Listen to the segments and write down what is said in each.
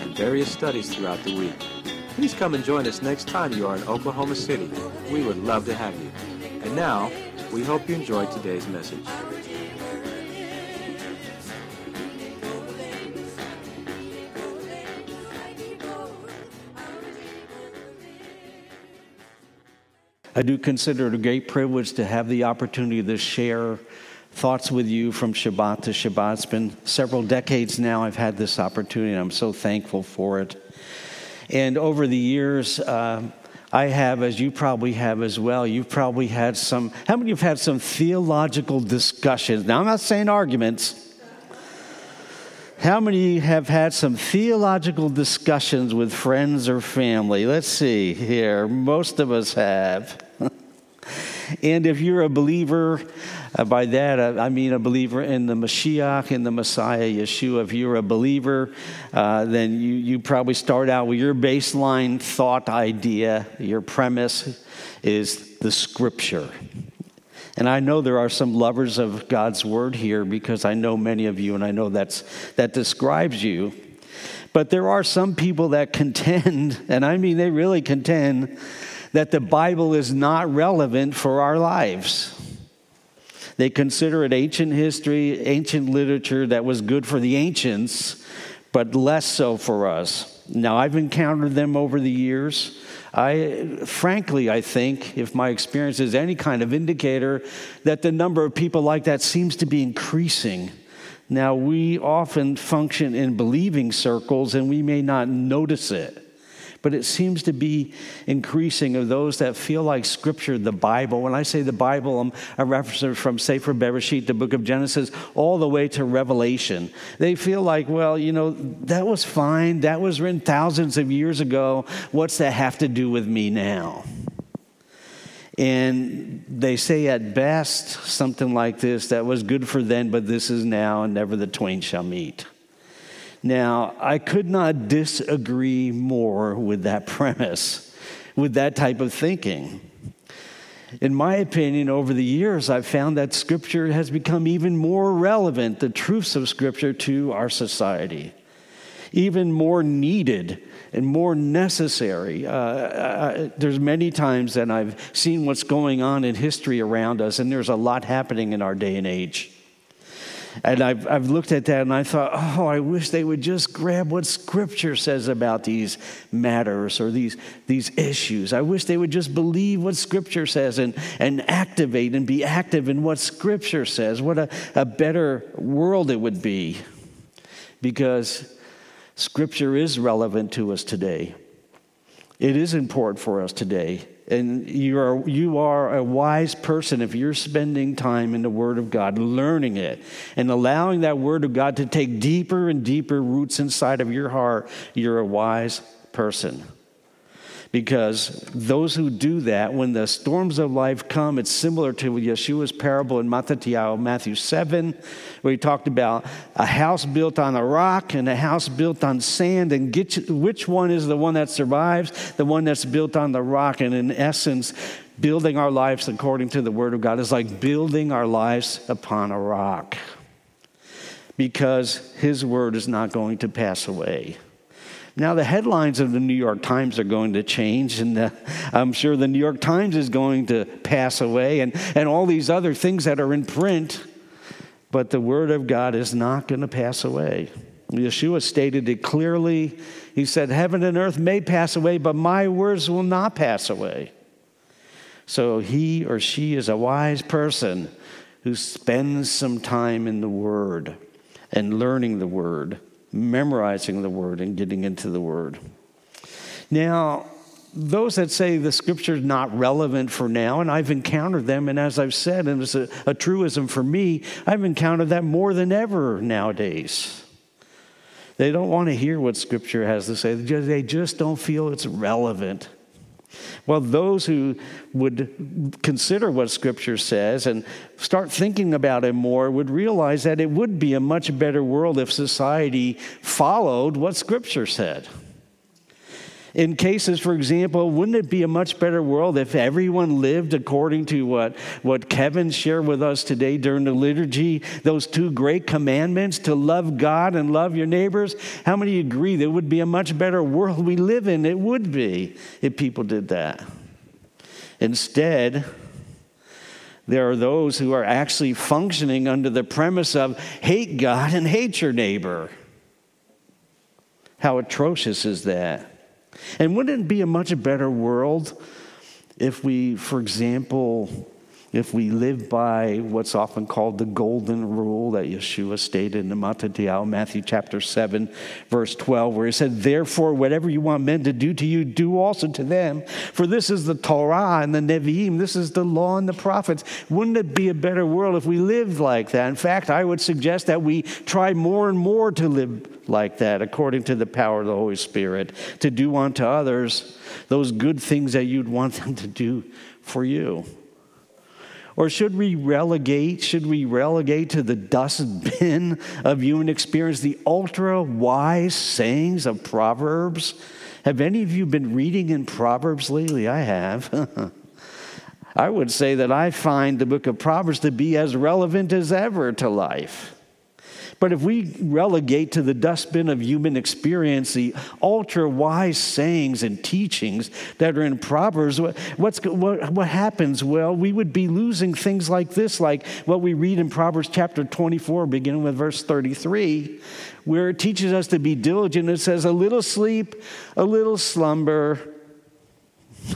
and various studies throughout the week. Please come and join us next time you are in Oklahoma City. We would love to have you. And now, we hope you enjoyed today's message. I do consider it a great privilege to have the opportunity to share thoughts with you from Shabbat to Shabbat. It's been several decades now I've had this opportunity, and I'm so thankful for it. And over the years, uh, I have, as you probably have as well, you've probably had some, how many of you have had some theological discussions? Now, I'm not saying arguments. How many have had some theological discussions with friends or family? Let's see here. Most of us have. and if you're a believer, uh, by that, uh, I mean a believer in the Mashiach, in the Messiah, Yeshua. If you're a believer, uh, then you, you probably start out with your baseline thought idea. Your premise is the scripture. And I know there are some lovers of God's word here because I know many of you, and I know that's, that describes you. But there are some people that contend, and I mean they really contend, that the Bible is not relevant for our lives. They consider it ancient history, ancient literature that was good for the ancients, but less so for us. Now, I've encountered them over the years. I, frankly, I think, if my experience is any kind of indicator, that the number of people like that seems to be increasing. Now, we often function in believing circles and we may not notice it but it seems to be increasing of those that feel like Scripture, the Bible. When I say the Bible, I'm, a reference from Sefer Bereshit, the book of Genesis, all the way to Revelation. They feel like, well, you know, that was fine. That was written thousands of years ago. What's that have to do with me now? And they say at best something like this that was good for then, but this is now, and never the twain shall meet. Now, I could not disagree more with that premise, with that type of thinking. In my opinion, over the years, I've found that Scripture has become even more relevant, the truths of Scripture, to our society, even more needed and more necessary. Uh, uh, there's many times that I've seen what's going on in history around us, and there's a lot happening in our day and age. And I've, I've looked at that and I thought, oh, I wish they would just grab what Scripture says about these matters or these, these issues. I wish they would just believe what Scripture says and, and activate and be active in what Scripture says. What a, a better world it would be because Scripture is relevant to us today. It is important for us today. And you are, you are a wise person if you're spending time in the Word of God, learning it, and allowing that Word of God to take deeper and deeper roots inside of your heart. You're a wise person. Because those who do that, when the storms of life come, it's similar to Yeshua's parable in Matthew 7, where he talked about a house built on a rock and a house built on sand. And get, which one is the one that survives? The one that's built on the rock. And in essence, building our lives according to the Word of God is like building our lives upon a rock. Because His Word is not going to pass away. Now, the headlines of the New York Times are going to change, and uh, I'm sure the New York Times is going to pass away, and, and all these other things that are in print. But the Word of God is not going to pass away. Yeshua stated it clearly. He said, Heaven and earth may pass away, but my words will not pass away. So he or she is a wise person who spends some time in the Word and learning the Word memorizing the word and getting into the word. Now, those that say the scripture is not relevant for now, and I've encountered them, and as I've said, and it's a, a truism for me, I've encountered that more than ever nowadays. They don't want to hear what Scripture has to say, they just don't feel it's relevant. Well, those who would consider what Scripture says and start thinking about it more would realize that it would be a much better world if society followed what Scripture said. In cases, for example, wouldn't it be a much better world if everyone lived according to what, what Kevin shared with us today during the liturgy? Those two great commandments to love God and love your neighbors. How many agree that would be a much better world we live in? It would be if people did that. Instead, there are those who are actually functioning under the premise of hate God and hate your neighbor. How atrocious is that? And wouldn't it be a much better world if we, for example, if we live by what's often called the golden rule that Yeshua stated in the Mattityahu, Matthew chapter 7, verse 12, where he said, Therefore, whatever you want men to do to you, do also to them. For this is the Torah and the Nevi'im, this is the law and the prophets. Wouldn't it be a better world if we lived like that? In fact, I would suggest that we try more and more to live like that, according to the power of the Holy Spirit, to do unto others those good things that you'd want them to do for you. Or should we relegate, should we relegate to the dustbin of human experience the ultra wise sayings of Proverbs? Have any of you been reading in Proverbs lately? I have. I would say that I find the book of Proverbs to be as relevant as ever to life. But if we relegate to the dustbin of human experience the ultra wise sayings and teachings that are in Proverbs, what's, what, what happens? Well, we would be losing things like this, like what we read in Proverbs chapter 24, beginning with verse 33, where it teaches us to be diligent. It says, A little sleep, a little slumber.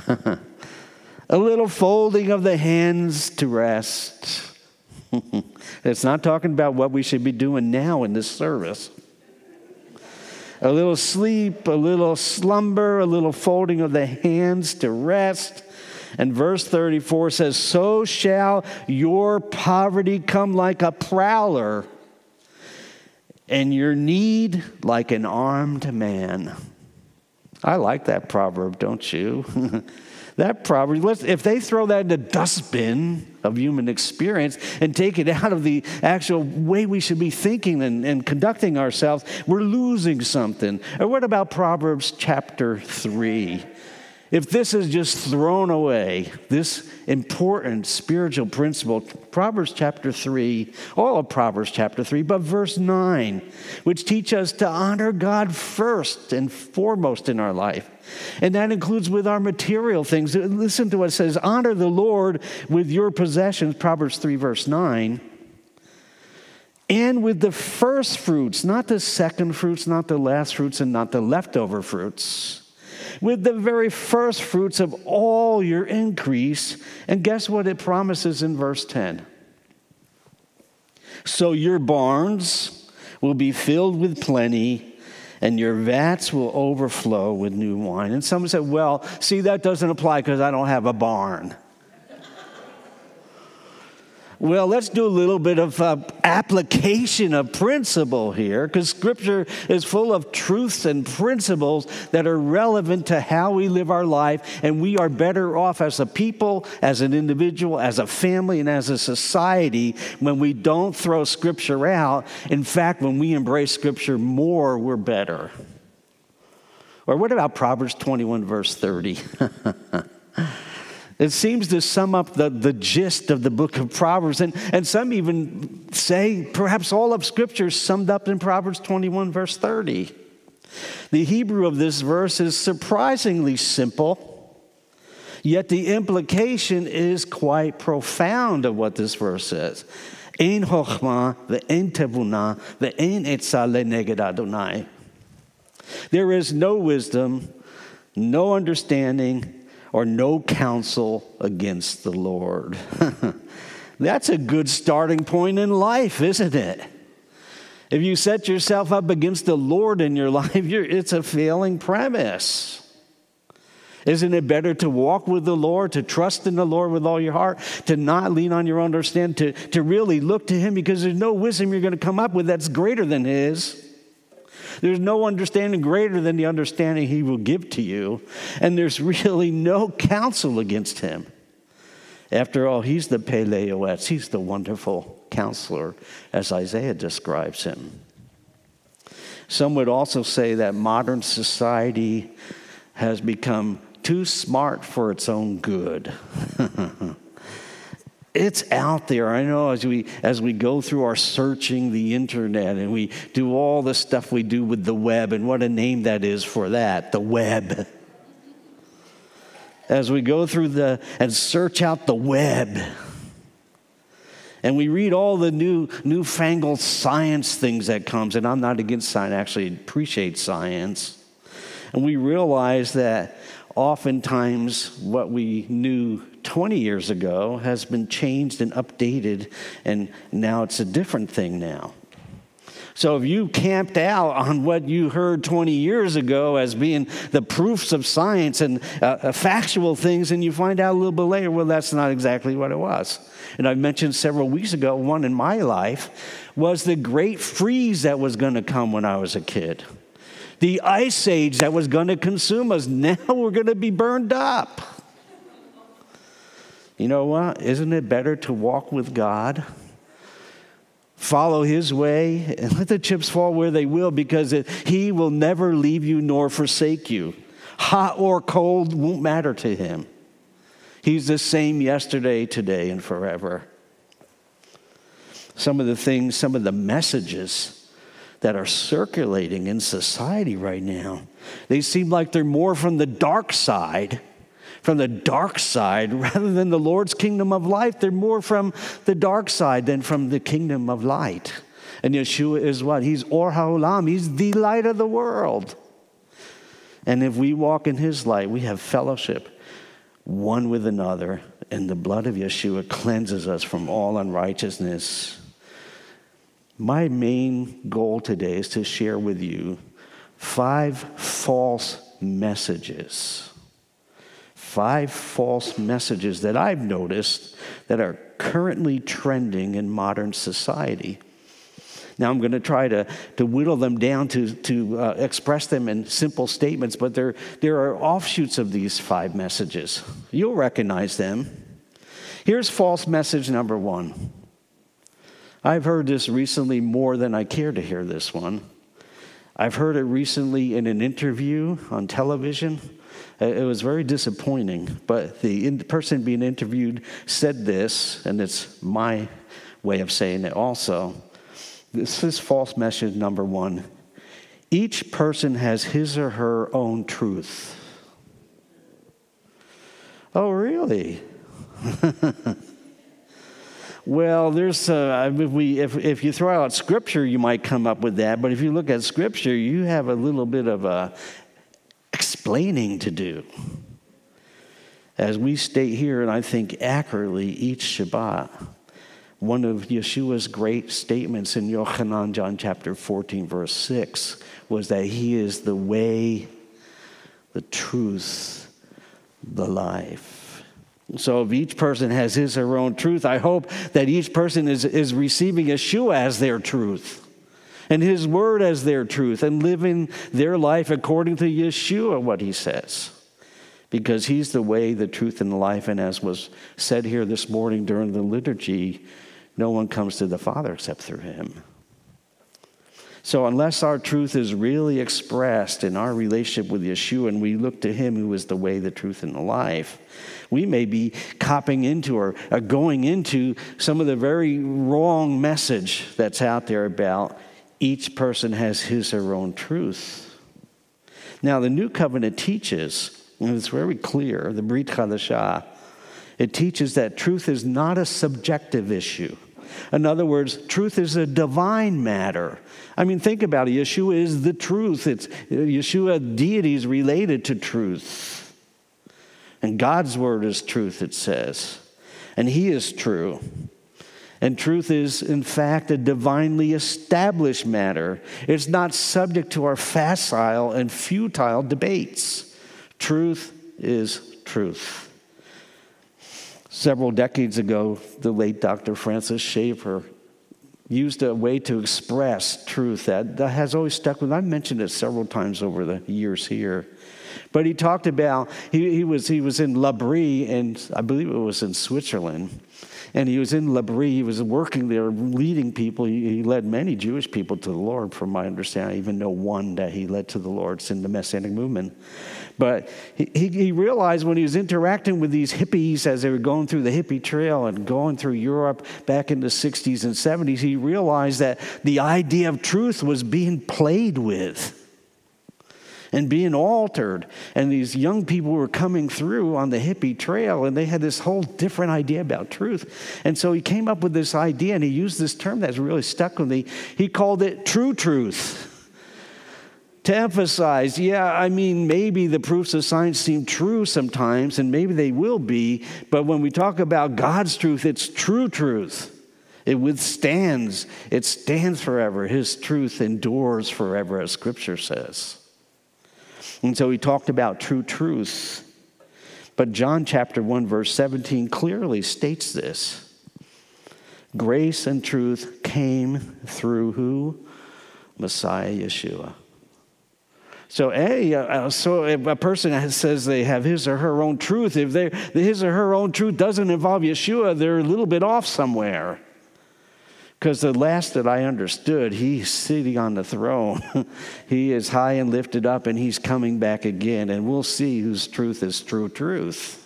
a little folding of the hands to rest. It's not talking about what we should be doing now in this service. A little sleep, a little slumber, a little folding of the hands to rest. And verse 34 says, So shall your poverty come like a prowler, and your need like an armed man. I like that proverb, don't you? that proverb, if they throw that in the dustbin of human experience and take it out of the actual way we should be thinking and, and conducting ourselves, we're losing something. Or what about Proverbs chapter 3? If this is just thrown away, this important spiritual principle, Proverbs chapter 3, all of Proverbs chapter 3, but verse 9, which teach us to honor God first and foremost in our life. And that includes with our material things. Listen to what it says honor the Lord with your possessions, Proverbs 3, verse 9. And with the first fruits, not the second fruits, not the last fruits, and not the leftover fruits. With the very first fruits of all your increase. And guess what it promises in verse 10? So your barns will be filled with plenty and your vats will overflow with new wine. And someone said, Well, see, that doesn't apply because I don't have a barn. Well, let's do a little bit of uh, application of principle here because Scripture is full of truths and principles that are relevant to how we live our life, and we are better off as a people, as an individual, as a family, and as a society when we don't throw Scripture out. In fact, when we embrace Scripture more, we're better. Or what about Proverbs 21, verse 30? It seems to sum up the, the gist of the book of Proverbs. And, and some even say perhaps all of Scripture is summed up in Proverbs 21, verse 30. The Hebrew of this verse is surprisingly simple, yet the implication is quite profound of what this verse says. Ein chokhmah ve'en tevuna ve'en etzah le'neged Adonai. There is no wisdom, no understanding, or no counsel against the Lord. That's a good starting point in life, isn't it? If you set yourself up against the Lord in your life, it's a failing premise. Isn't it better to walk with the Lord, to trust in the Lord with all your heart, to not lean on your own understanding, to, to really look to Him because there's no wisdom you're going to come up with that's greater than His? There's no understanding greater than the understanding he will give to you, and there's really no counsel against him. After all, he's the Pele Yoetz, he's the wonderful counselor, as Isaiah describes him. Some would also say that modern society has become too smart for its own good. it's out there. I know as we as we go through our searching the internet and we do all the stuff we do with the web and what a name that is for that, the web. As we go through the and search out the web. And we read all the new newfangled science things that comes and I'm not against science, I actually appreciate science. And we realize that oftentimes what we knew 20 years ago has been changed and updated, and now it's a different thing now. So if you camped out on what you heard 20 years ago as being the proofs of science and uh, uh, factual things, and you find out a little bit later, well, that's not exactly what it was. And I mentioned several weeks ago, one in my life was the great freeze that was going to come when I was a kid. The ice age that was going to consume us. Now we're going to be burned up. You know what? Isn't it better to walk with God? Follow his way and let the chips fall where they will because it, he will never leave you nor forsake you. Hot or cold won't matter to him. He's the same yesterday, today, and forever. Some of the things, some of the messages that are circulating in society right now, they seem like they're more from the dark side from the dark side rather than the Lord's kingdom of life. They're more from the dark side than from the kingdom of light. And Yeshua is what? He's Or HaOlam. He's the light of the world. And if we walk in his light, we have fellowship one with another, and the blood of Yeshua cleanses us from all unrighteousness. My main goal today is to share with you five false messages five false messages that I've noticed that are currently trending in modern society. Now, I'm going to try to, to whittle them down to, to uh, express them in simple statements, but there, there are offshoots of these five messages. You'll recognize them. Here's false message number one. I've heard this recently more than I care to hear this one. I've heard it recently in an interview on television. It was very disappointing, but the person being interviewed said this, and it's my way of saying it also. This is false message number one. Each person has his or her own truth. Oh, really? well, there's uh, if we if if you throw out scripture, you might come up with that. But if you look at scripture, you have a little bit of a explaining to do. As we state here, and I think accurately each Shabbat, one of Yeshua's great statements in Yochanan, John chapter 14, verse 6, was that he is the way, the truth, the life. So if each person has his or her own truth, I hope that each person is, is receiving Yeshua as their truth and His Word as their truth and living their life according to Yeshua, what He says. Because He's the way, the truth, and the life. And as was said here this morning during the liturgy, no one comes to the Father except through Him. So, unless our truth is really expressed in our relationship with Yeshua and we look to Him who is the way, the truth, and the life, we may be copping into or, going into some of the very wrong message that's out there about each person has his or her own truth. Now, the New Covenant teaches, and it's very clear, the Brit Chadashah, it teaches that truth is not a subjective issue. In other words, truth is a divine matter. I mean, think about it. Yeshua is the truth. It's Yeshua deity is related to truth. And God's word is truth, it says. And he is true. And truth is, in fact, a divinely established matter. It's not subject to our facile and futile debates. Truth is truth. Several decades ago, the late Dr. Francis Schaeffer used a way to express truth that, that has always stuck with me. I've mentioned it several times over the years here. But he talked about, he, he, was, he was in L'Abri, and I believe it was in Switzerland. And he was in L'Abri, he was working there, leading people. He, he, led many Jewish people to the Lord, from my understanding. I even know one that he led to the Lord. It's in the Messianic movement. But he, he realized when he was interacting with these hippies as they were going through the hippie trail and going through Europe back in the 60s and 70s, he realized that the idea of truth was being played with and being altered. And these young people were coming through on the hippie trail and they had this whole different idea about truth. And so he came up with this idea and he used this term that's really stuck with me. He called it true truth to emphasize, yeah, I mean, maybe the proofs of science seem true sometimes, and maybe they will be, but when we talk about God's truth, it's true truth. It withstands, it stands forever. His truth endures forever, as Scripture says. And so he talked about true truth. But John chapter 1, verse 17 clearly states this grace and truth came through who? Messiah Yeshua. So, a, uh, so if a person says they have his or her own truth, if his or her own truth doesn't involve Yeshua, they're a little bit off somewhere. Because the last that I understood, he's sitting on the throne. he is high and lifted up, and he's coming back again. And we'll see whose truth is true truth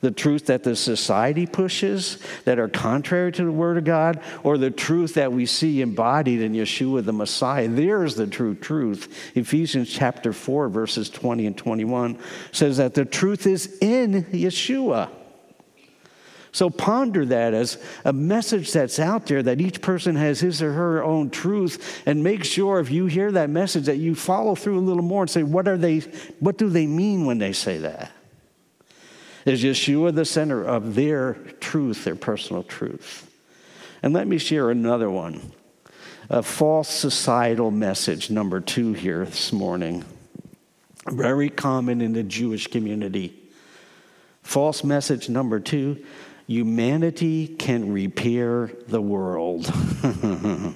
the truth that the society pushes that are contrary to the Word of God, or the truth that we see embodied in Yeshua the Messiah. There's the true truth. Ephesians chapter 4, verses 20 and 21 says that the truth is in Yeshua. So ponder that as a message that's out there that each person has his or her own truth and make sure if you hear that message that you follow through a little more and say what are they what do they mean when they say that? Is Yeshua the center of their truth, their personal truth? And let me share another one a false societal message, number two, here this morning. Very common in the Jewish community. False message number two humanity can repair the world.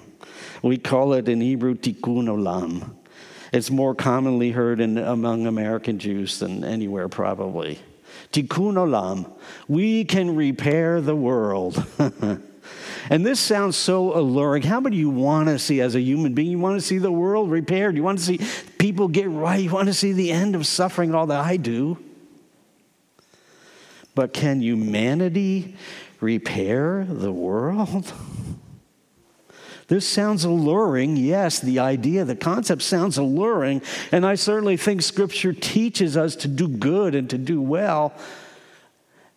we call it in Hebrew tikkun olam. It's more commonly heard in, among American Jews than anywhere, probably. Tikkun olam. We can repair the world. and this sounds so alluring. How many you want to see as a human being? You want to see the world repaired. You want to see people get right. You want to see the end of suffering, all that I do. But can humanity repair the world? This sounds alluring. Yes, the idea, the concept sounds alluring. And I certainly think Scripture teaches us to do good and to do well.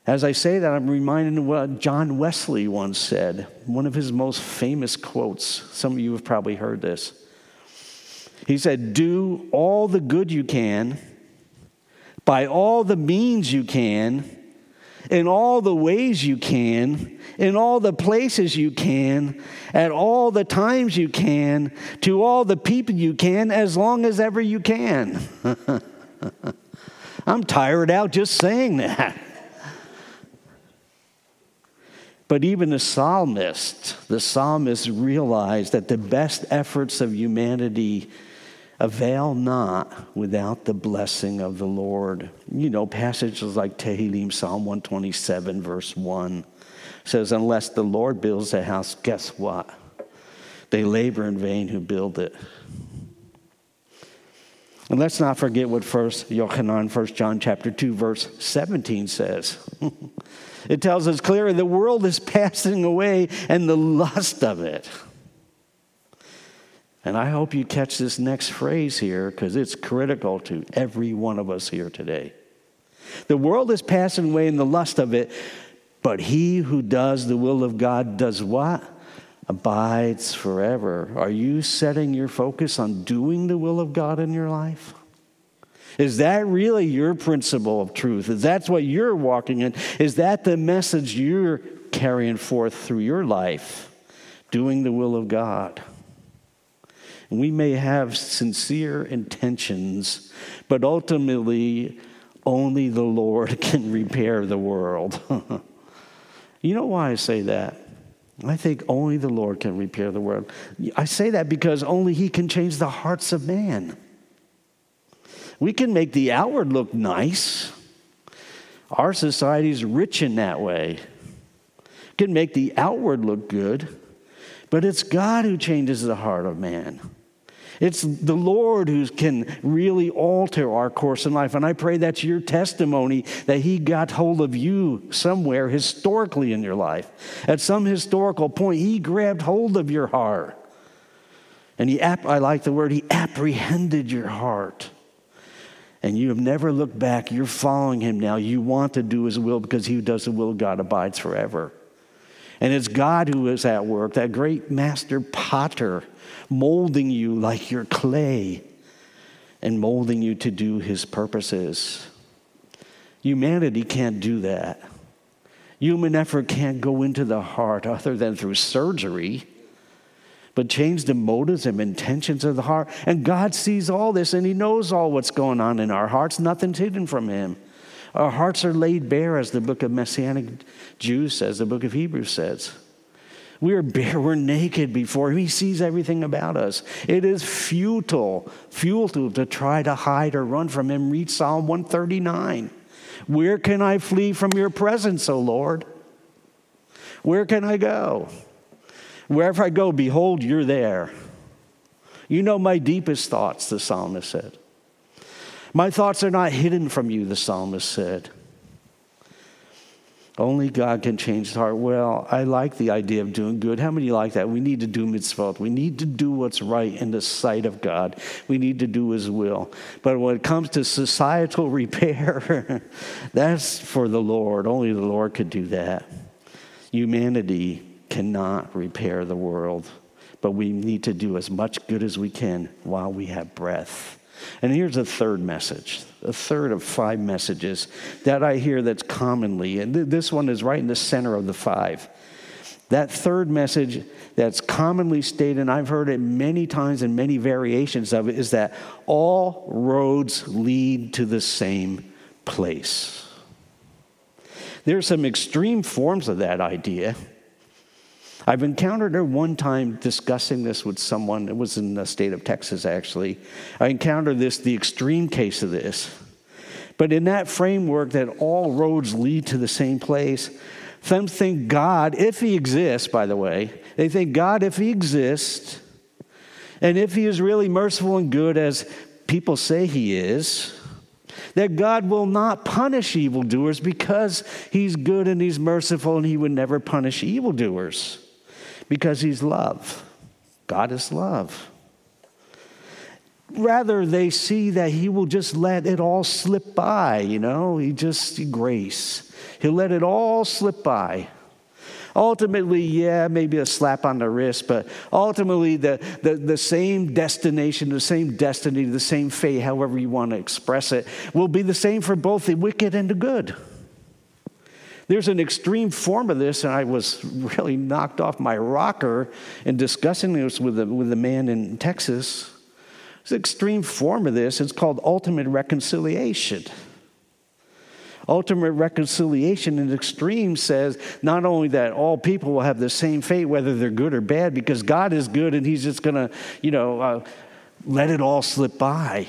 As I say that, I'm reminded of what John Wesley once said, one of his most famous quotes. Some of you have probably heard this. He said, Do all the good you can, by all the means you can, in all the ways you can, in all the places you can, at all the times you can, to all the people you can, as long as ever you can. I'm tired out just saying that. But even the psalmist, the psalmist realized that the best efforts of humanity avail not without the blessing of the Lord. You know, passages like Tehillim, Psalm 127, verse 1 says, Unless the Lord builds a house, guess what? They labor in vain who build it. And let's not forget what First Yochanan, First John chapter 2, verse 17 says. it tells us clearly the world is passing away and the lust of it. And I hope you catch this next phrase here because it's critical to every one of us here today. The world is passing away in the lust of it, but he who does the will of God does what? Abides forever. Are you setting your focus on doing the will of God in your life? Is that really your principle of truth? Is that what you're walking in? Is that the message you're carrying forth through your life? Doing the will of God. We may have sincere intentions, but ultimately, only the Lord can repair the world. you know why I say that? I think only the Lord can repair the world. I say that because only He can change the hearts of man. We can make the outward look nice. Our society is rich in that way. Can make the outward look good, but it's God who changes the heart of man. It's the Lord who can really alter our course in life. And I pray that's your testimony that He got hold of you somewhere historically in your life. At some historical point, He grabbed hold of your heart. And He, I like the word, He apprehended your heart and you have never looked back, you're following him now. You want to do his will because he who does the will of God abides forever. And it's God who is at work, that great master potter, molding you like your clay and molding you to do his purposes. Humanity can't do that. Human effort can't go into the heart other than through surgery but change the motives and intentions of the heart. And God sees all this and He knows all what's going on in our hearts. Nothing's hidden from Him. Our hearts are laid bare, as the book of Messianic Jews says, the book of Hebrews says. We are bare, we're naked before Him. He sees everything about us. It is futile, futile to try to hide or run from Him. Read Psalm 139. Where can I flee from your presence, O Lord? Where can I go? Wherever I go, behold, you're there. You know my deepest thoughts, the psalmist said. My thoughts are not hidden from you, the psalmist said. Only God can change the heart. Well, I like the idea of doing good. How many like that? We need to do mitzvot. We need to do what's right in the sight of God. We need to do His will. But when it comes to societal repair, that's for the Lord. Only the Lord could do that. Humanity cannot repair the world, but we need to do as much good as we can while we have breath. And here's a third message, a third of five messages that I hear that's commonly, and th- this one is right in the center of the five. That third message that's commonly stated, and I've heard it many times and many variations of it, is that all roads lead to the same place. There's some extreme forms of that idea. I've encountered her one time discussing this with someone. It was in the state of Texas, actually. I encountered this, the extreme case of this. But in that framework, that all roads lead to the same place, some think God, if He exists, by the way, they think God, if He exists, and if He is really merciful and good as people say He is, that God will not punish evildoers because He's good and He's merciful and He would never punish evildoers because he's love. God is love. Rather, they see that he will just let it all slip by, you know, he just, grace. He'll let it all slip by. Ultimately, yeah, maybe a slap on the wrist, but ultimately, the, the, the same destination, the same destiny, the same fate, however you want to express it, will be the same for both the wicked and the good. There's an extreme form of this, and I was really knocked off my rocker in discussing this with a, with a man in Texas. There's an extreme form of this. It's called ultimate reconciliation. Ultimate reconciliation in extreme says not only that all people will have the same fate, whether they're good or bad, because God is good and He's just going to, you know, uh, let it all slip by.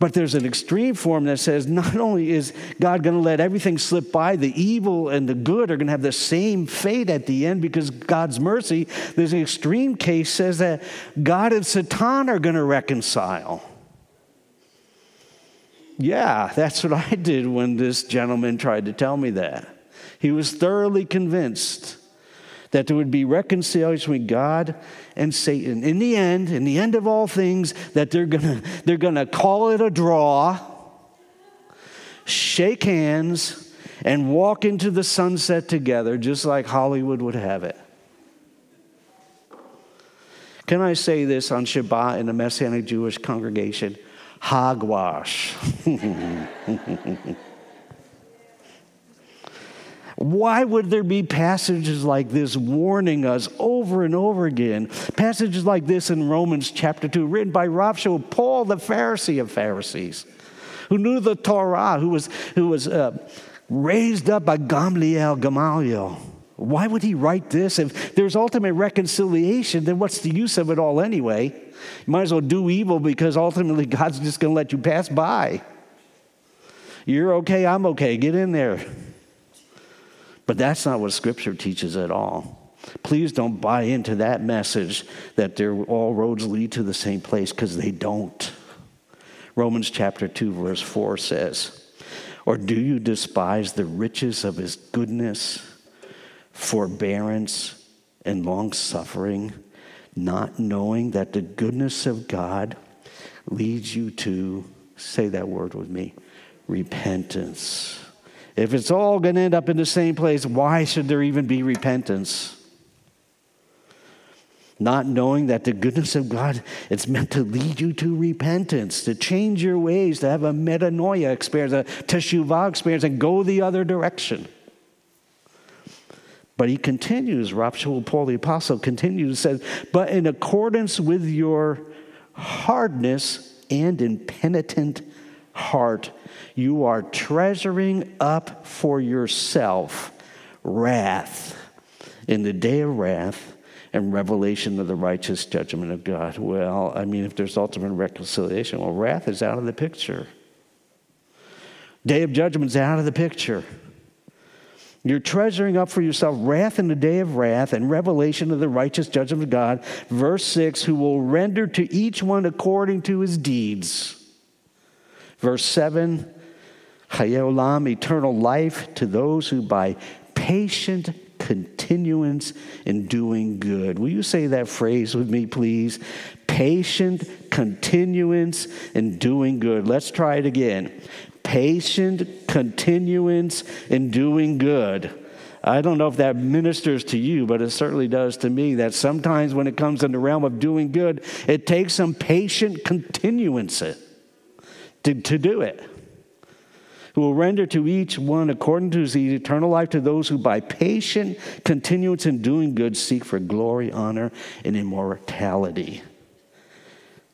But there's an extreme form that says not only is God going to let everything slip by, the evil and the good are going to have the same fate at the end because God's mercy. There's an extreme case says that God and Satan are going to reconcile. Yeah, that's what I did when this gentleman tried to tell me that. He was thoroughly convinced that there would be reconciliation between God and Satan. In the end, in the end of all things, that they're gonna they're gonna call it a draw, shake hands, and walk into the sunset together, just like Hollywood would have it. Can I say this on Shabbat in a Messianic Jewish congregation? Hogwash. Why would there be passages like this warning us over and over again? Passages like this in Romans chapter 2, written by Rav Shaul, Paul, the Pharisee of Pharisees, who knew the Torah, who was, who was uh, raised up by Gamliel, Gamaliel, Why would he write this? If there's ultimate reconciliation, then what's the use of it all anyway? You might as well do evil because ultimately God's just going to let you pass by. You're okay, I'm okay, get in there. But that's not what Scripture teaches at all. Please don't buy into that message that all roads lead to the same place because they don't. Romans chapter 2, verse 4 says, Or do you despise the riches of his goodness, forbearance, and long suffering, not knowing that the goodness of God leads you to, say that word with me, repentance. If it's all going to end up in the same place, why should there even be repentance? Not knowing that the goodness of God, it's meant to lead you to repentance, to change your ways, to have a metanoia experience, a teshuvah experience, and go the other direction. But he continues, Rav Shaul Paul the Apostle continues, says, but in accordance with your hardness and impenitent heart, you are treasuring up for yourself wrath in the day of wrath and revelation of the righteous judgment of God. Well, I mean, if there's ultimate reconciliation, well, wrath is out of the picture. Day of judgment is out of the picture. You're treasuring up for yourself wrath in the day of wrath and revelation of the righteous judgment of God. Verse 6 who will render to each one according to his deeds. Verse 7 Hayolam, eternal life to those who by patient continuance in doing good. Will you say that phrase with me, please? Patient continuance in doing good. Let's try it again patient continuance in doing good. I don't know if that ministers to you, but it certainly does to me that sometimes when it comes in the realm of doing good, it takes some patient continuance to, to do it. Who will render to each one according to his eternal life to those who by patient continuance in doing good seek for glory, honor, and immortality.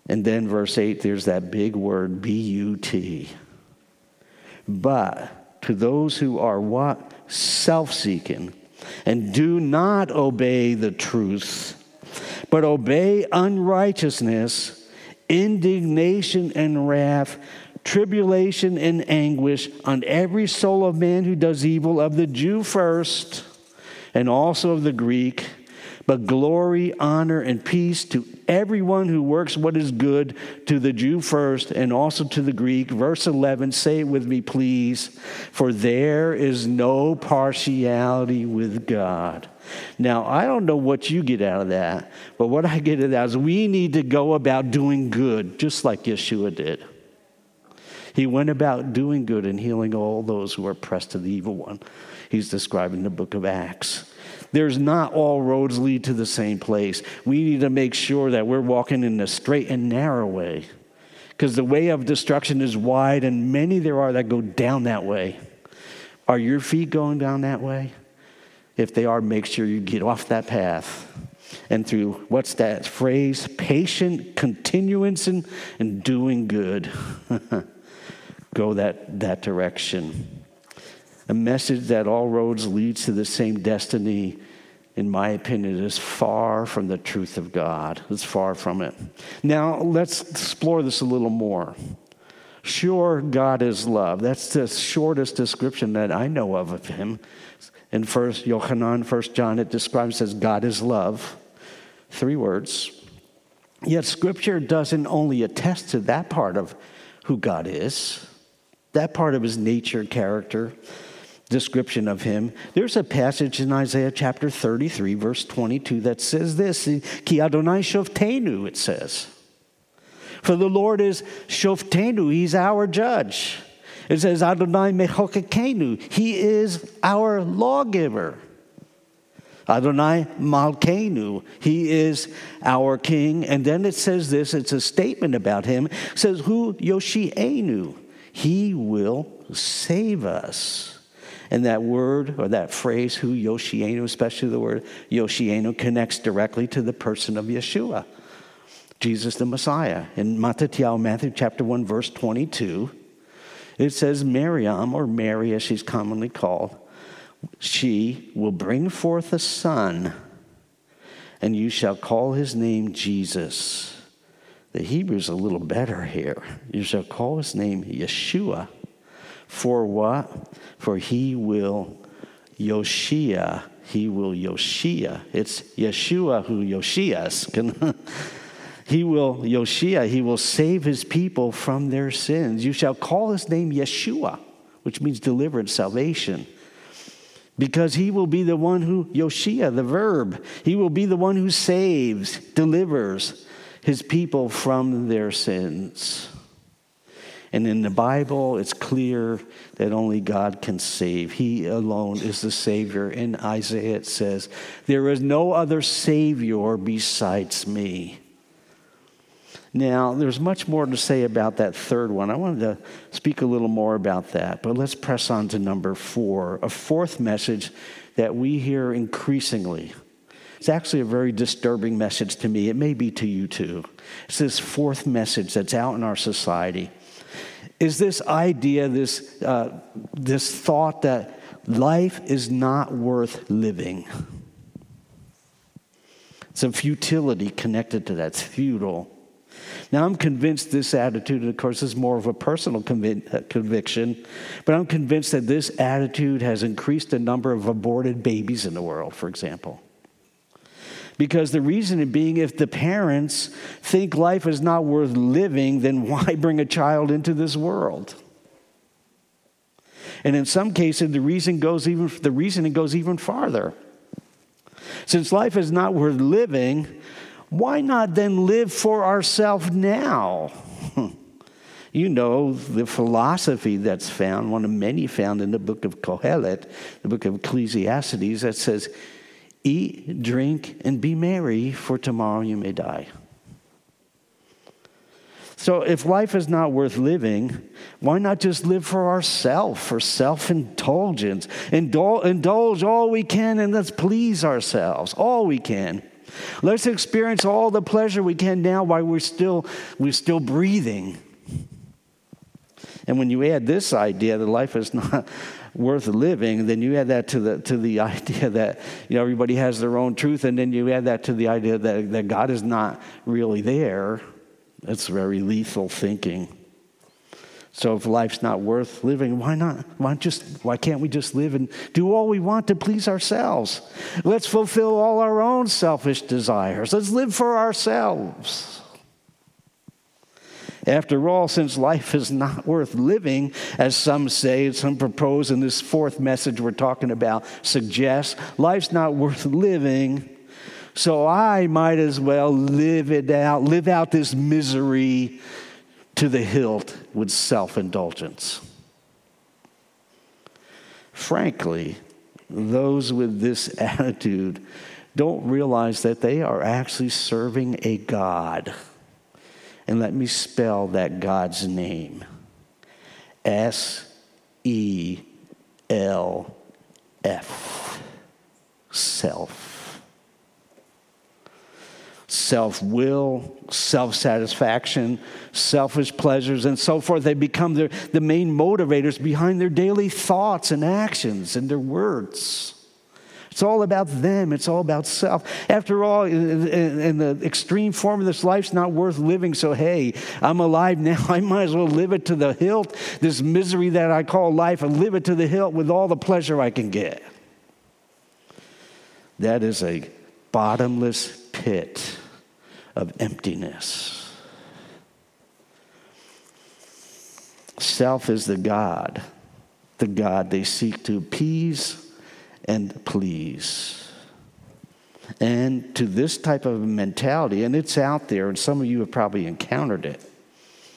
And then verse 8, there's that big word, B U T. But to those who are what? Self seeking and do not obey the truth, but obey unrighteousness, indignation and wrath, tribulation and anguish on every soul of man who does evil, of the Jew first, and also of the Greek but glory, honor, and peace to everyone who works what is good, to the Jew first, and also to the Greek. Verse 11, say it with me, please. For there is no partiality with God. Now, I don't know what you get out of that, but what I get out of that is we need to go about doing good, just like Yeshua did. He went about doing good and healing all those who are pressed to the evil one. He's described in the book of Acts. There's not all roads lead to the same place. We need to make sure that we're walking in the straight and narrow way. Because the way of destruction is wide, and many there are that go down that way. Are your feet going down that way? If they are, make sure you get off that path. And through what's that phrase? Patient continuance and, and doing good. go that, that direction a message that all roads leads to the same destiny, in my opinion, is far from the truth of God. It's far from it. Now, let's explore this a little more. Sure, God is love. That's the shortest description that I know of of him. In First Yohanan, First John, it describes as God is love. Three words. Yet Scripture doesn't only attest to that part of who God is, that part of his nature, character, description of him. There's a passage in Isaiah chapter 33, verse 22, that says this Ki Adonai Shoftenu, it says. For the Lord is Shoftenu, he's our judge. It says Adonai Mechokekenu, he is our lawgiver. Adonai Malkenu, he is our king. And then it says this, it's a statement about him. It says, Who Yoshienu, he will save us. And that word or that phrase, who Yoshienu, especially the word Yoshienu, connects directly to the person of Yeshua, Jesus the Messiah. In Mattityahu, Matthew chapter 1, verse 22, it says Miriam, or Mary as she's commonly called, she will bring forth a son, and you shall call his name Jesus. The Hebrew's a little better here. You shall call his name Yeshua. For what? For he will Yoshia. He will Yoshia. It's Yeshua who Yoshias. he will Yoshia. He will save his people from their sins. You shall call his name Yeshua, which means deliverance, salvation because he will be the one who, Yoshia, the verb, he will be the one who saves, delivers his people from their sins. And in the Bible, it's clear that only God can save. He alone is the Savior. In Isaiah, it says, There is no other Savior besides me. Now, there's much more to say about that third one. I wanted to speak a little more about that, but let's press on to number four, a fourth message that we hear increasingly it's actually a very disturbing message to me. It may be to you too. It's this fourth message that's out in our society. Is this idea, this, uh, this thought that life is not worth living? It's a futility connected to that. It's futile. Now, I'm convinced this attitude, of course, is more of a personal uh, conviction, but I'm convinced that this attitude has increased the number of aborted babies in the world, for example. Because the reason being, if the parents think life is not worth living, then why bring a child into this world? And in some cases, the reason goes even the reasoning goes even farther. Since life is not worth living, why not then live for ourselves now? you know the philosophy that's found, one of many found in the book of Kohelet, the book of Ecclesiastes, that says, Eat, drink, and be merry, for tomorrow you may die. So, if life is not worth living, why not just live for ourselves, for self indulgence? Indul- indulge all we can and let's please ourselves, all we can. Let's experience all the pleasure we can now while we're still, we're still breathing. And when you add this idea that life is not worth living, then you add that to the, to the idea that you know, everybody has their own truth, and then you add that to the idea that, that God is not really there. That's very lethal thinking. So if life's not worth living, why not? Why just why can't we just live and do all we want to please ourselves? Let's fulfill all our own selfish desires. Let's live for ourselves. After all, since life is not worth living, as some say, some propose in this fourth message we're talking about, suggests life's not worth living. So I might as well live it out, live out this misery to the hilt with self indulgence. Frankly, those with this attitude don't realize that they are actually serving a God. And let me spell that God's name S E L F. Self self will, self satisfaction, selfish pleasures, and so forth. They become the, the main motivators behind their daily thoughts and actions and their words. It's all about them. It's all about self. After all, in, the extreme form of this life's not worth living. So, hey, I'm alive now. I might as well live it to the hilt. This misery that I call life, and live it to the hilt with all the pleasure I can get. That is a bottomless pit of emptiness. Self is the God, the God they seek to appease and please. And to this type of mentality, and it's out there, and some of you have probably encountered it.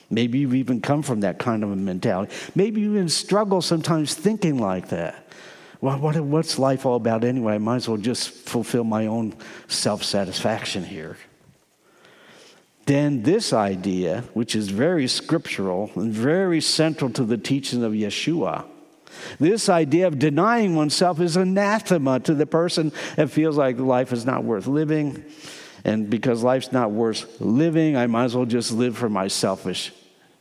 Maybe you've even come from that kind of a mentality. Maybe you even struggle sometimes thinking like that. Well, what, what's life all about anyway? I might as well just fulfill my own self satisfaction here then this idea, which is very scriptural and very central to the teaching of Yeshua, this idea of denying oneself is anathema to the person that feels like life is not worth living. And because life's not worth living, I might as well just live for my selfish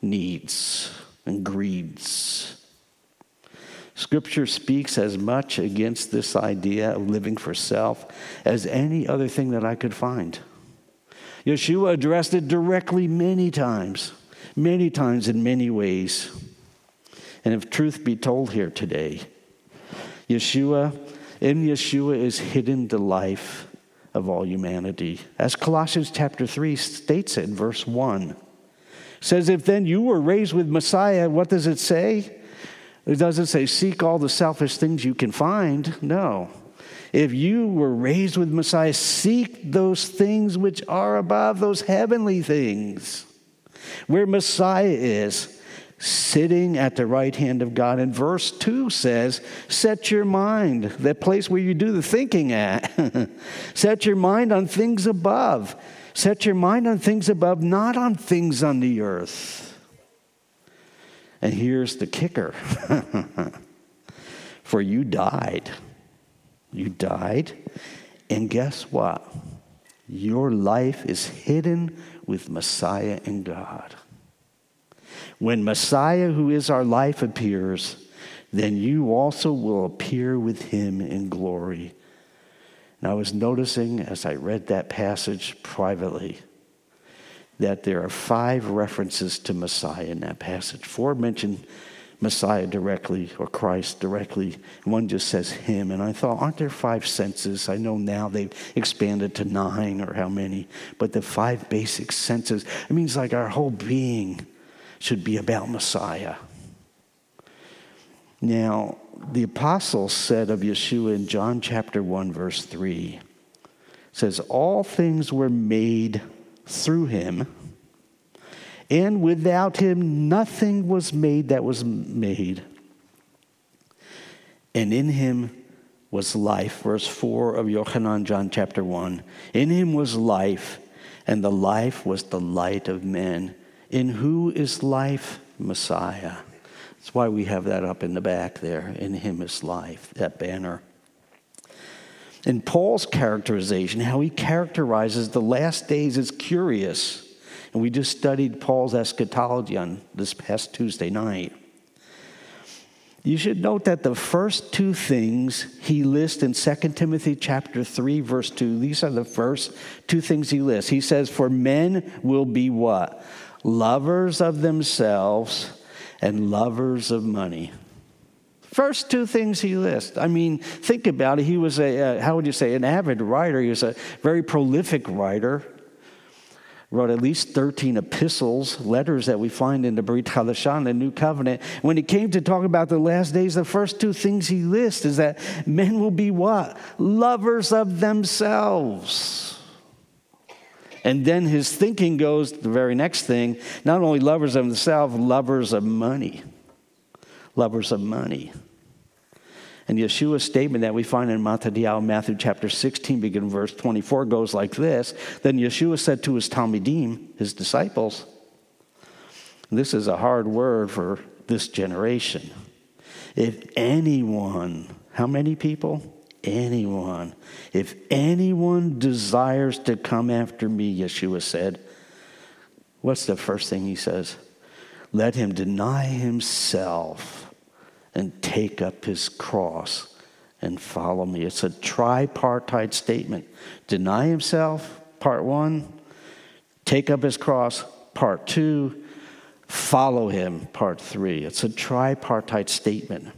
needs and greeds. Scripture speaks as much against this idea of living for self as any other thing that I could find. Yeshua addressed it directly many times, many times in many ways. And if truth be told here today, Yeshua, in Yeshua is hidden the life of all humanity. As Colossians chapter 3 states it in verse 1. says, If then you were raised with Messiah, what does it say? It doesn't say seek all the selfish things you can find. No. If you were raised with Messiah, seek those things which are above, those heavenly things, where Messiah is, sitting at the right hand of God. And verse 2 says, Set your mind, that place where you do the thinking at. Set your mind on things above. Set your mind on things above, not on things on the earth. And here's the kicker for you died. You died. And guess what? Your life is hidden with Messiah and God. When Messiah, who is our life, appears, then you also will appear with him in glory. And I was noticing as I read that passage privately that there are five references to Messiah in that passage. Four mention Messiah directly or Christ directly. One just says him. And I thought, aren't there five senses? I know now they've expanded to nine or how many, but the five basic senses, it means like our whole being should be about Messiah. Now, the apostle said of Yeshua in John chapter 1, verse 3, says, All things were made through him, and without him nothing was made that was made. And in him was life, verse 4 of Yochanan, John chapter 1. In him was life, and the life was the light of men. In who is life? Messiah. That's why we have that up in the back there. In him is life, that banner. In Paul's characterization, how he characterizes the last days is curious. And we just studied Paul's eschatology on this past Tuesday night. You should note that the first two things he lists in 2 Timothy chapter 3 verse 2, these are the first two things he lists. He says for men will be what? Lovers of themselves and lovers of money. First two things he lists. I mean, think about it. He was a, uh, how would you say, an avid writer. He was a very prolific writer. Wrote at least 13 epistles, letters that we find in the Brit Hadashah, the New Covenant. When he came to talk about the last days, the first two things he lists is that men will be what? Lovers of themselves. And then his thinking goes to the very next thing not only lovers of themselves, lovers of money lovers of money. And Yeshua's statement that we find in Mattityahu, Matthew chapter 16, beginning verse 24, goes like this Then Yeshua said to his Talmidim, his disciples, this is a hard word for this generation. If anyone, how many people? Anyone. If anyone desires to come after me, Yeshua said, what's the first thing he says? Let him deny himself and take up his cross and follow me. It's a tripartite statement. Deny himself, part one, take up his cross, part two, follow him, part three. It's a tripartite statement.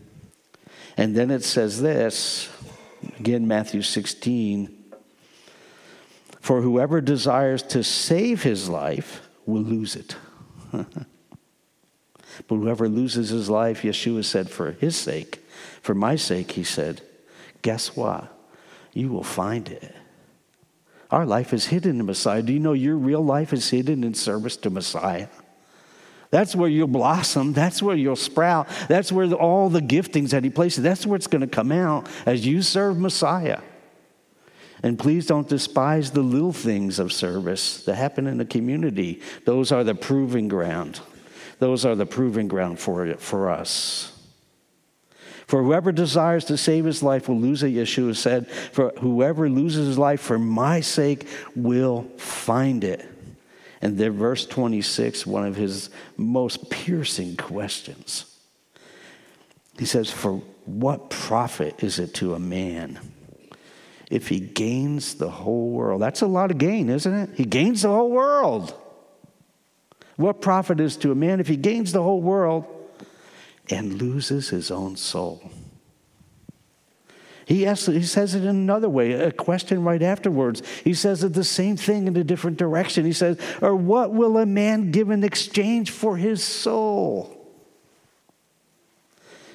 And then it says this, again, Matthew 16 For whoever desires to save his life will lose it. But whoever loses his life, Yeshua said, for his sake, for my sake, he said, guess what? You will find it. Our life is hidden in Messiah. Do you know your real life is hidden in service to Messiah? That's where you'll blossom. That's where you'll sprout. That's where all the giftings that He places, that's where it's going to come out as you serve Messiah. And please don't despise the little things of service that happen in the community. Those are the proving ground. Those are the proving ground for it for us. For whoever desires to save his life will lose it, Yeshua said. For whoever loses his life for my sake will find it. And then, verse 26, one of his most piercing questions. He says, For What profit is it to a man if he gains the whole world? That's a lot of gain, isn't it? He gains the whole world. What profit is to a man if he gains the whole world and loses his own soul? He, asks, he says it in another way, a question right afterwards. He says it the same thing in a different direction. He says, Or what will a man give in exchange for his soul?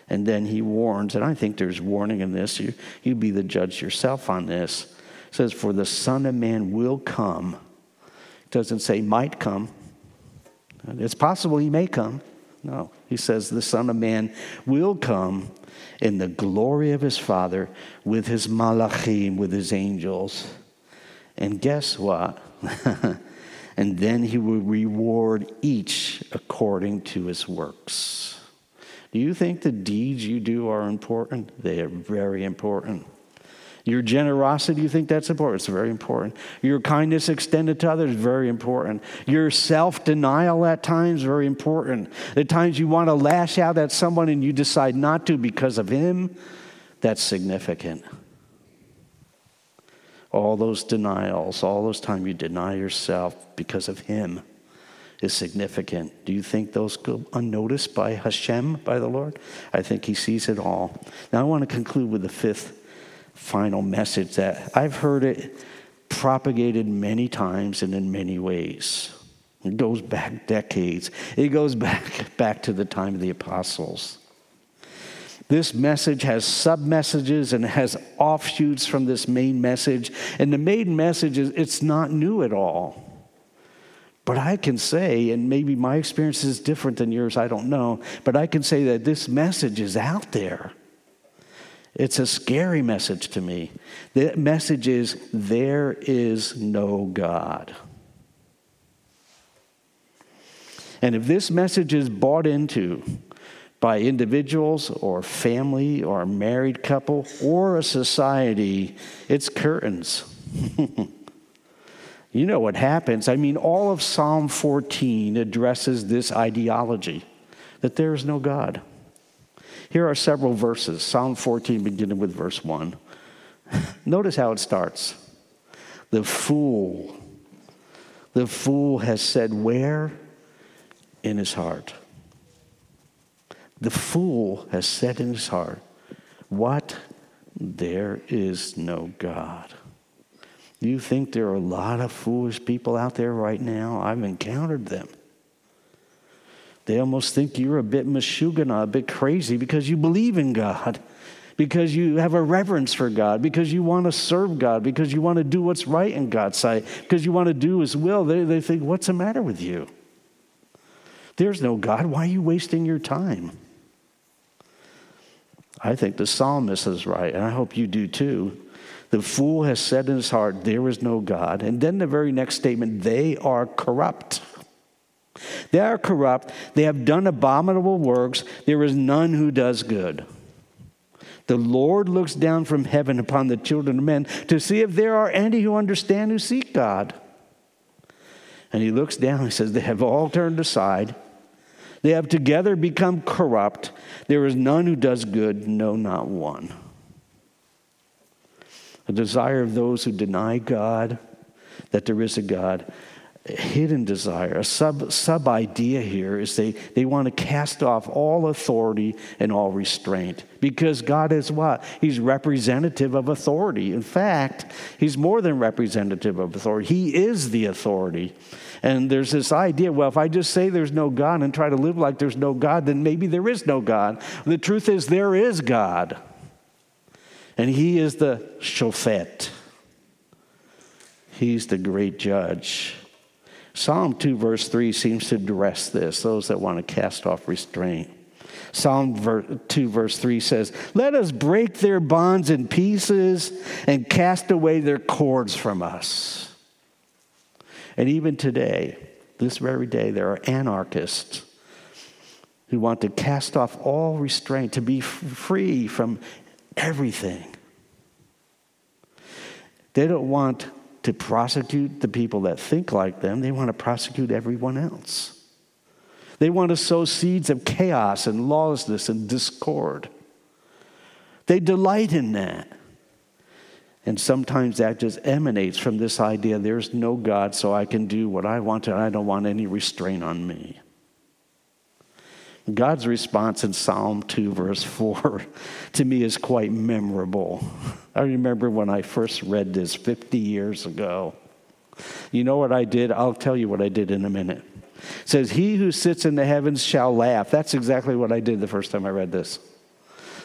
And then he warns, and I think there's warning in this. You, you be the judge yourself on this. It says, For the Son of Man will come. It doesn't say might come. It's possible he may come. No, he says the Son of Man will come in the glory of his Father with his malachim, with his angels. And guess what? and then he will reward each according to his works. Do you think the deeds you do are important? They are very important. Your generosity, you think that's important? It's very important. Your kindness extended to others, very important. Your self denial at times, very important. The times you want to lash out at someone and you decide not to because of him, that's significant. All those denials, all those times you deny yourself because of him is significant. Do you think those go unnoticed by Hashem, by the Lord? I think he sees it all. Now I want to conclude with the fifth final message that I've heard it propagated many times and in many ways. It goes back decades. It goes back back to the time of the apostles. This message has sub messages and has offshoots from this main message. And the main message is it's not new at all. But I can say, and maybe my experience is different than yours, I don't know, but I can say that this message is out there. It's a scary message to me. The message is there is no God. And if this message is bought into by individuals or family or a married couple or a society, it's curtains. you know what happens. I mean, all of Psalm 14 addresses this ideology that there is no God. Here are several verses Psalm 14, beginning with verse 1. Notice how it starts. The fool, the fool has said, Where? In his heart. The fool has said in his heart, What? There is no God. You think there are a lot of foolish people out there right now? I've encountered them. They almost think you're a bit mashugana, a bit crazy because you believe in God, because you have a reverence for God, because you want to serve God, because you want to do what's right in God's sight, because you want to do His will. They, they think, what's the matter with you? There's no God. Why are you wasting your time? I think the psalmist is right, and I hope you do too. The fool has said in his heart, There is no God. And then the very next statement, they are corrupt. They are corrupt. They have done abominable works. There is none who does good. The Lord looks down from heaven upon the children of men to see if there are any who understand, who seek God. And he looks down and says, They have all turned aside. They have together become corrupt. There is none who does good, no, not one. A desire of those who deny God, that there is a God, hidden desire, a sub, sub idea here is they, they want to cast off all authority and all restraint. Because God is what? He's representative of authority. In fact, He's more than representative of authority, He is the authority. And there's this idea well, if I just say there's no God and try to live like there's no God, then maybe there is no God. The truth is, there is God. And He is the shofet, He's the great judge. Psalm 2, verse 3 seems to address this, those that want to cast off restraint. Psalm 2, verse 3 says, Let us break their bonds in pieces and cast away their cords from us. And even today, this very day, there are anarchists who want to cast off all restraint, to be free from everything. They don't want to prosecute the people that think like them, they want to prosecute everyone else. They want to sow seeds of chaos and lawlessness and discord. They delight in that. And sometimes that just emanates from this idea there's no God, so I can do what I want and I don't want any restraint on me. God's response in Psalm 2, verse 4, to me is quite memorable. I remember when I first read this 50 years ago. You know what I did? I'll tell you what I did in a minute. It says, He who sits in the heavens shall laugh. That's exactly what I did the first time I read this.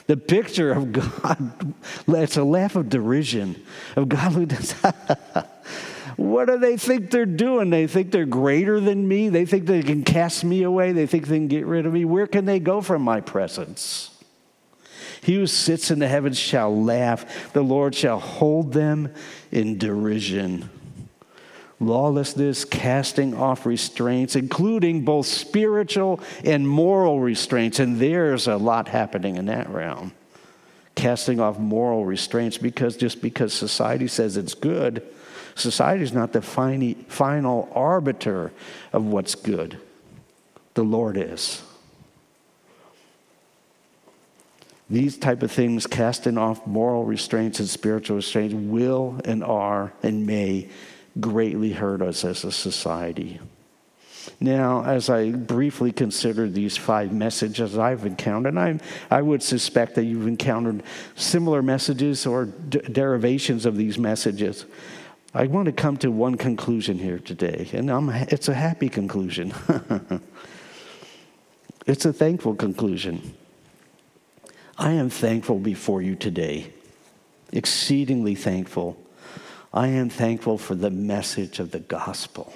The picture of God, it's a laugh of derision, of God who does. What do they think they're doing? They think they're greater than me. They think they can cast me away. They think they can get rid of me. Where can they go from my presence? He who sits in the heavens shall laugh. The Lord shall hold them in derision. Lawlessness, casting off restraints, including both spiritual and moral restraints. And there's a lot happening in that realm. Casting off moral restraints because just because society says it's good Society is not the final arbiter of what's good. The Lord is. These type of things, casting off moral restraints and spiritual restraints, will and are and may greatly hurt us as a society. Now, as I briefly consider these five messages I've encountered, I, I would suspect that you've encountered similar messages or derivations of these messages. I want to come to one conclusion here today, and I'm, it's a happy conclusion. it's a thankful conclusion. I am thankful before you today, exceedingly thankful. I am thankful for the message of the gospel.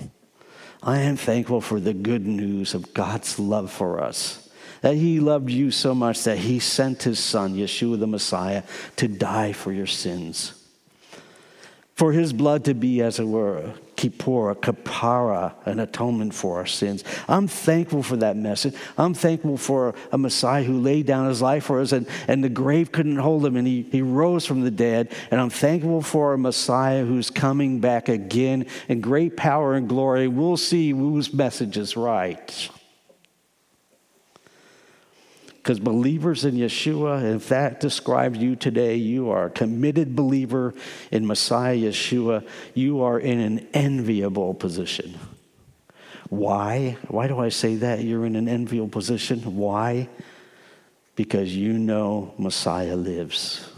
I am thankful for the good news of God's love for us. That He loved you so much that He sent His Son, Yeshua the Messiah, to die for your sins for his blood to be, as it were, kippur, a kapara, an atonement for our sins. I'm thankful for that message. I'm thankful for a Messiah who laid down his life for us, and, and the grave couldn't hold him, and he, he rose from the dead. And I'm thankful for a Messiah who's coming back again in great power and glory. We'll see whose message is right. Because believers in Yeshua, if that describes you today, you are a committed believer in Messiah Yeshua. You are in an enviable position. Why? Why do I say that? You're in an enviable position. Why? Because you know Messiah lives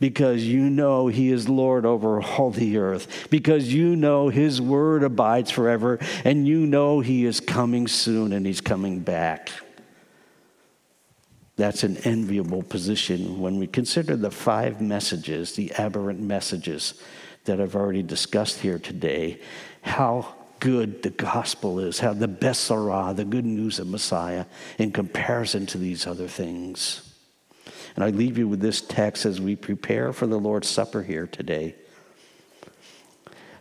because you know He is Lord over all the earth, because you know His word abides forever, and you know He is coming soon and He's coming back. That's an enviable position when we consider the five messages, the aberrant messages that I've already discussed here today, how good the gospel is, how the Besorah, the good news of Messiah, in comparison to these other things. And I leave you with this text as we prepare for the Lord's Supper here today.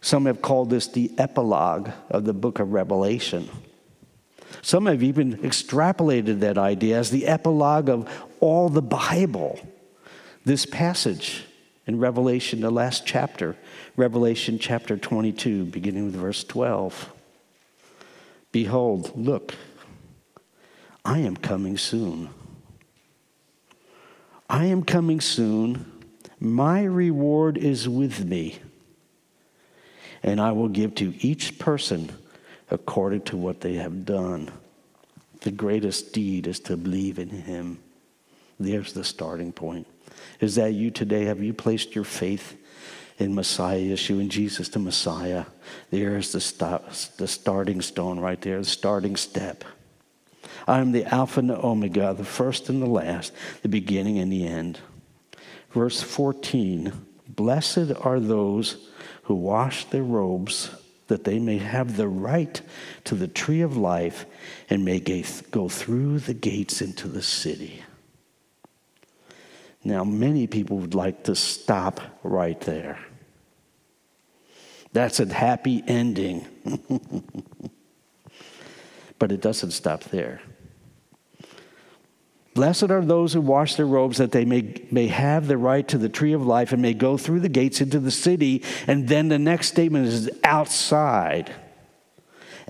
Some have called this the epilogue of the book of Revelation. Some have even extrapolated that idea as the epilogue of all the Bible. This passage in Revelation, the last chapter, Revelation chapter 22, beginning with verse 12. Behold, look, I am coming soon. I am coming soon. My reward is with me, and I will give to each person according to what they have done. The greatest deed is to believe in Him. There's the starting point. Is that you today? Have you placed your faith in Messiah Yeshua, in Jesus the Messiah? There's the, stop, the starting stone right there, the starting step. I am the Alpha and the Omega, the first and the last, the beginning and the end. Verse 14 Blessed are those who wash their robes that they may have the right to the tree of life and may go through the gates into the city. Now, many people would like to stop right there. That's a happy ending. but it doesn't stop there. Blessed are those who wash their robes that they may, may have the right to the tree of life and may go through the gates into the city. And then the next statement is outside.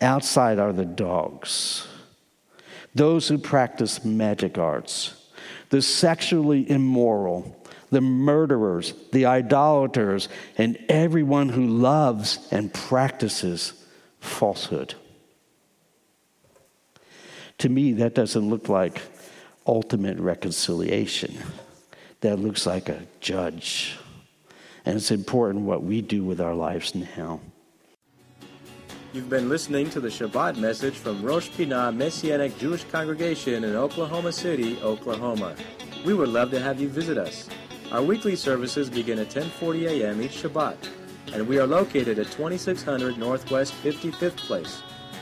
Outside are the dogs, those who practice magic arts, the sexually immoral, the murderers, the idolaters, and everyone who loves and practices falsehood. To me, that doesn't look like ultimate reconciliation. That looks like a judge. And it's important what we do with our lives now. You've been listening to the Shabbat message from Rosh Pinah Messianic Jewish Congregation in Oklahoma City, Oklahoma. We would love to have you visit us. Our weekly services begin at 10:40 a.m. each Shabbat, and we are located at 2600 Northwest 55th Place,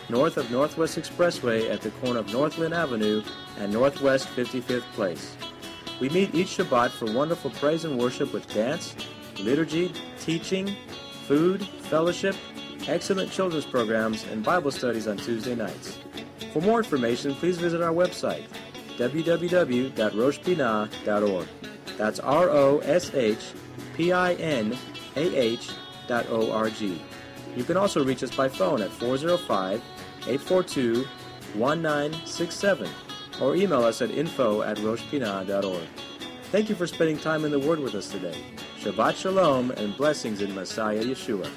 north of Northwest Expressway at the corner of Northland Avenue and Northwest 55th Place. We meet each Shabbat for wonderful praise and worship with dance, liturgy, teaching, food, fellowship, excellent children's programs, and Bible studies on Tuesday nights. For more information, please visit our website, www.roshpinah.org. That's R O S H P I N A H dot O R G. You can also reach us by phone at 405 842 1967 or email us at info at roshpinah.org. Thank you for spending time in the Word with us today. Shabbat Shalom and blessings in Messiah Yeshua.